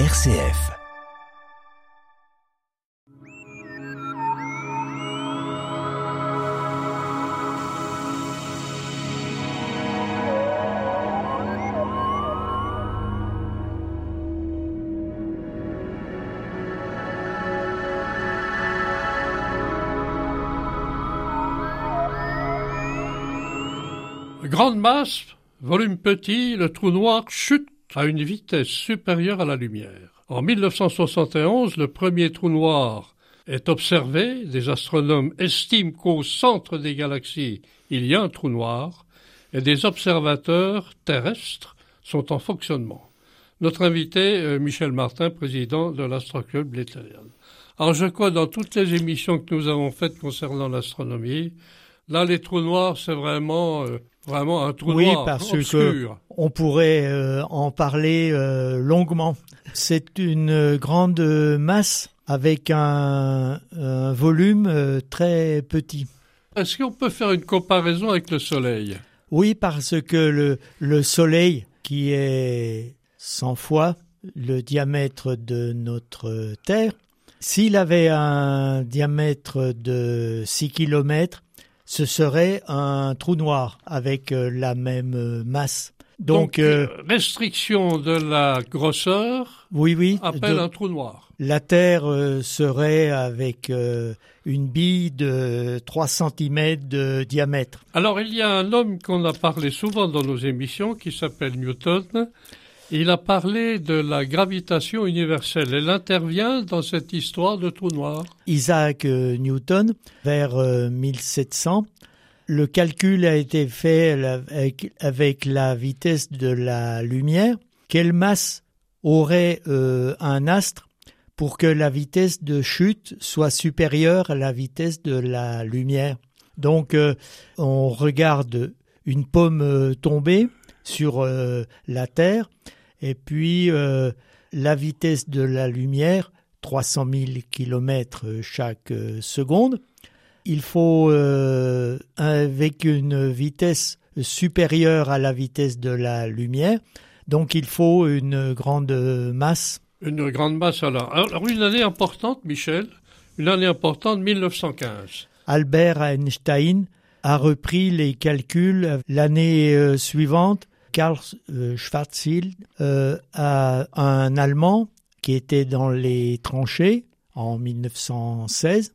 RCF. Grande masse, volume petit, le trou noir chute à une vitesse supérieure à la lumière. En 1971, le premier trou noir est observé. Des astronomes estiment qu'au centre des galaxies, il y a un trou noir et des observateurs terrestres sont en fonctionnement. Notre invité, Michel Martin, président de l'Astroclub Létériel. Alors je crois dans toutes les émissions que nous avons faites concernant l'astronomie, là les trous noirs c'est vraiment euh, Vraiment un trou oui, noir parce obscur. que on pourrait euh, en parler euh, longuement. C'est une grande masse avec un, un volume très petit. Est-ce qu'on peut faire une comparaison avec le Soleil? Oui, parce que le, le Soleil, qui est 100 fois le diamètre de notre Terre, s'il avait un diamètre de 6 km, ce serait un trou noir avec euh, la même euh, masse. Donc, euh, restriction de la grosseur oui, oui, appelle de- un trou noir. la Terre euh, serait avec euh, une bille de 3 cm de diamètre. Alors il y a un homme qu'on a parlé souvent dans nos émissions qui s'appelle Newton. Il a parlé de la gravitation universelle. Elle intervient dans cette histoire de trou noir. Isaac euh, Newton, vers euh, 1700. Le calcul a été fait avec, la vitesse de la lumière. Quelle masse aurait euh, un astre pour que la vitesse de chute soit supérieure à la vitesse de la lumière? Donc, euh, on regarde une pomme euh, tomber sur euh, la Terre et puis euh, la vitesse de la lumière 300 000 km chaque euh, seconde. Il faut, euh, avec une vitesse supérieure à la vitesse de la lumière, donc il faut une grande masse. Une grande masse alors. Alors une année importante, Michel, une année importante, 1915. Albert Einstein a repris les calculs l'année suivante. Karl euh, Schwarzschild, euh, a un Allemand qui était dans les tranchées en 1916,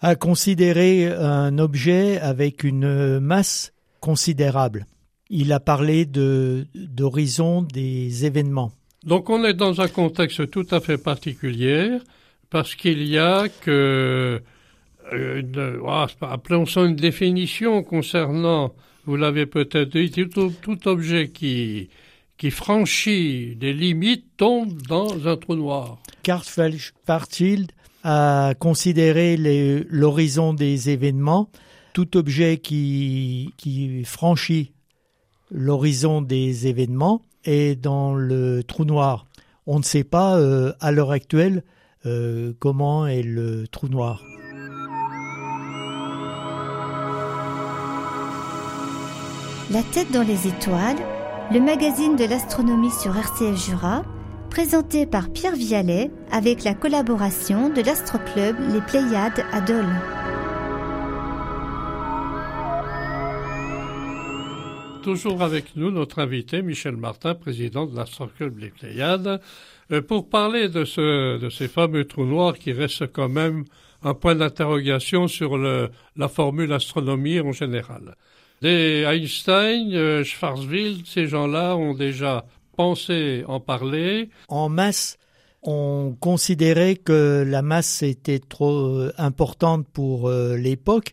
a considéré un objet avec une masse considérable. Il a parlé de d'horizon des événements. Donc on est dans un contexte tout à fait particulier parce qu'il y a que euh, une, ah, appelons ça une définition concernant, vous l'avez peut-être dit, tout, objet qui franchit des limites tombe dans un trou noir. Karl a considéré l'horizon des événements. Tout objet qui, qui franchit l'horizon des événements est dans le trou noir. On ne sait pas euh, à l'heure actuelle euh, comment est le trou noir. La tête dans les étoiles, le magazine de l'astronomie sur RCF Jura, présenté par Pierre Vialet avec la collaboration de l'Astroclub Les Pléiades à Dole. Toujours avec nous notre invité Michel Martin, président de l'Astroclub Les Pléiades, euh, pour parler de, ce, de ces fameux trous noirs qui restent quand même un point d'interrogation sur la formule astronomie en général. Einstein, euh, Schwarzschild, ces gens-là ont déjà pensé en parler. En masse, on considérait que la masse était trop euh, importante pour euh, l'époque.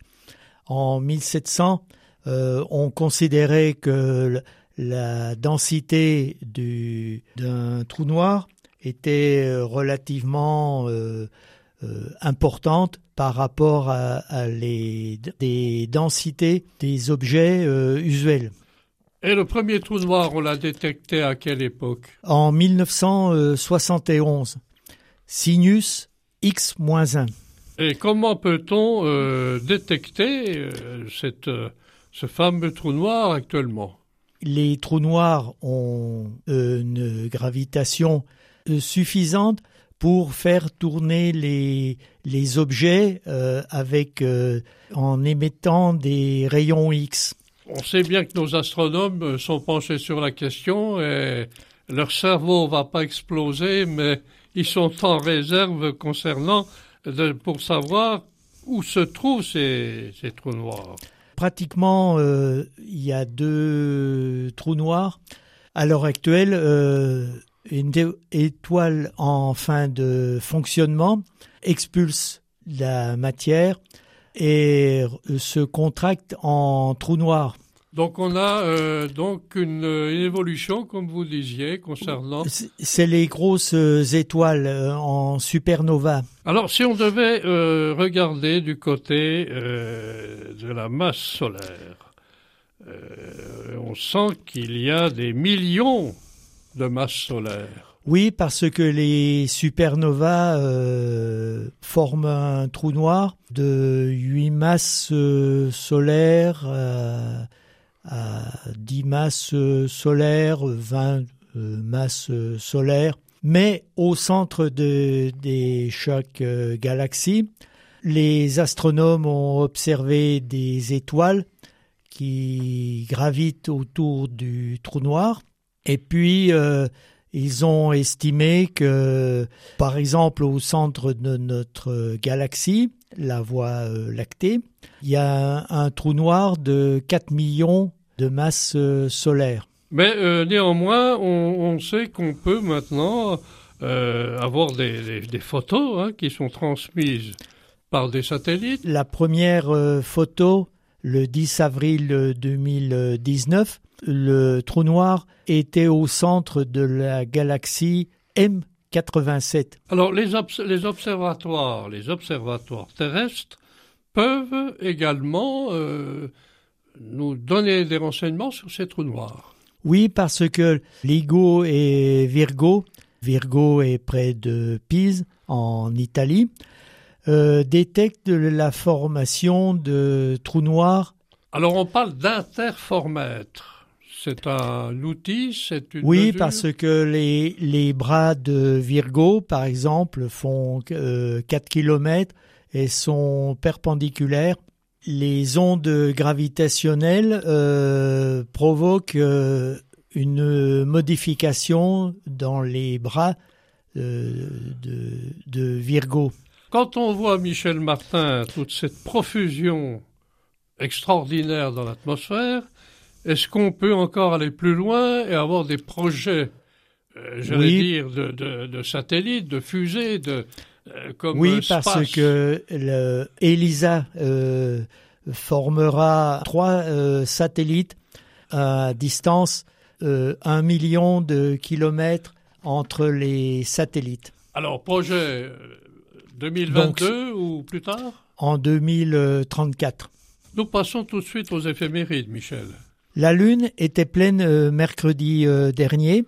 En 1700, euh, on considérait que la densité du- d'un trou noir était relativement euh, importante par rapport à, à les, des densités des objets euh, usuels. Et le premier trou noir, on l'a détecté à quelle époque? En 1971, Sinus X-1. Et comment peut-on euh, détecter cette, ce fameux trou noir actuellement? Les trous noirs ont une gravitation suffisante pour faire tourner les, les objets avec en émettant des rayons X. On sait bien que nos astronomes sont penchés sur la question et leur cerveau va pas exploser, mais ils sont en réserve concernant pour savoir où se trouvent ces, ces trous noirs. Pratiquement, euh, il y a deux trous noirs. À l'heure actuelle, euh, une étoile en fin de fonctionnement expulse la matière et se contracte en trou noir. Donc on a euh, donc une, évolution, comme vous disiez, concernant. C'est les grosses euh, étoiles euh, en supernova. Alors si on devait regarder du côté de la masse solaire, on sent qu'il y a des millions de masses solaires. Oui, parce que les supernovas euh, forment un trou noir de 8 masses euh, solaires euh, à 10 masses solaires, 20 masses solaires. Mais au centre de, des chaque galaxie, les astronomes ont observé des étoiles qui gravitent autour du trou noir. Et puis, ils ont estimé que, par exemple, au centre de notre galaxie, la Voie euh, lactée, il y a un, trou noir de 4 millions de masses euh, solaires. Mais euh, néanmoins, on, sait qu'on peut maintenant avoir des, photos hein, qui sont transmises par des satellites. La première photo, le 10 avril 2019, le trou noir était au centre de la galaxie M87. Alors les, les observatoires, les observatoires terrestres peuvent également euh, nous donner des renseignements sur ces trous noirs. Oui, parce que LIGO et Virgo, Virgo est près de Pise en Italie, euh, détectent la formation de trous noirs. Alors on parle d'interformètres. C'est un outil, c'est une Oui, parce que les, les bras de Virgo, par exemple, font 4 euh, km et sont perpendiculaires. Les ondes gravitationnelles euh, provoquent euh, une modification dans les bras de, de Virgo. Quand on voit Michel Martin, toute cette profusion extraordinaire dans l'atmosphère, est-ce qu'on peut encore aller plus loin et avoir des projets, euh, j'allais dire, de, de, de, satellites, de fusées, de euh, comme Oui, parce que le ELISA euh, formera trois euh, satellites à distance un million de kilomètres entre les satellites. Alors, projet 2022 ou plus tard? En 2034. Nous passons tout de suite aux éphémérides, Michel. La Lune était pleine euh, mercredi euh, dernier.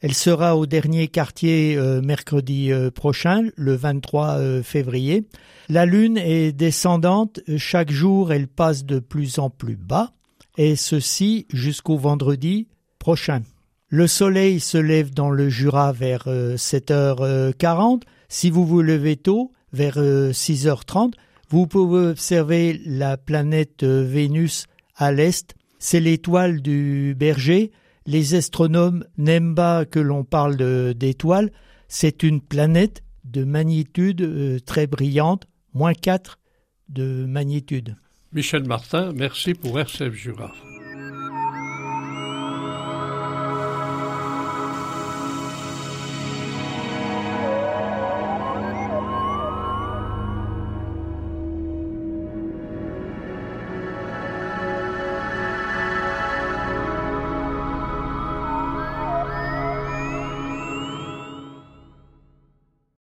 Elle sera au dernier quartier euh, mercredi prochain, le 23 février. La Lune est descendante. Chaque jour, elle passe de plus en plus bas, et ceci jusqu'au vendredi prochain. Le soleil se lève dans le Jura vers 7h40. Si vous vous levez tôt, vers 6h30, vous pouvez observer la planète Vénus à l'est c'est l'étoile du berger. Les astronomes n'aiment pas que l'on parle d'étoile. C'est une planète de magnitude euh, très brillante, moins 4 de magnitude. Michel Martin, merci pour RCF Jura.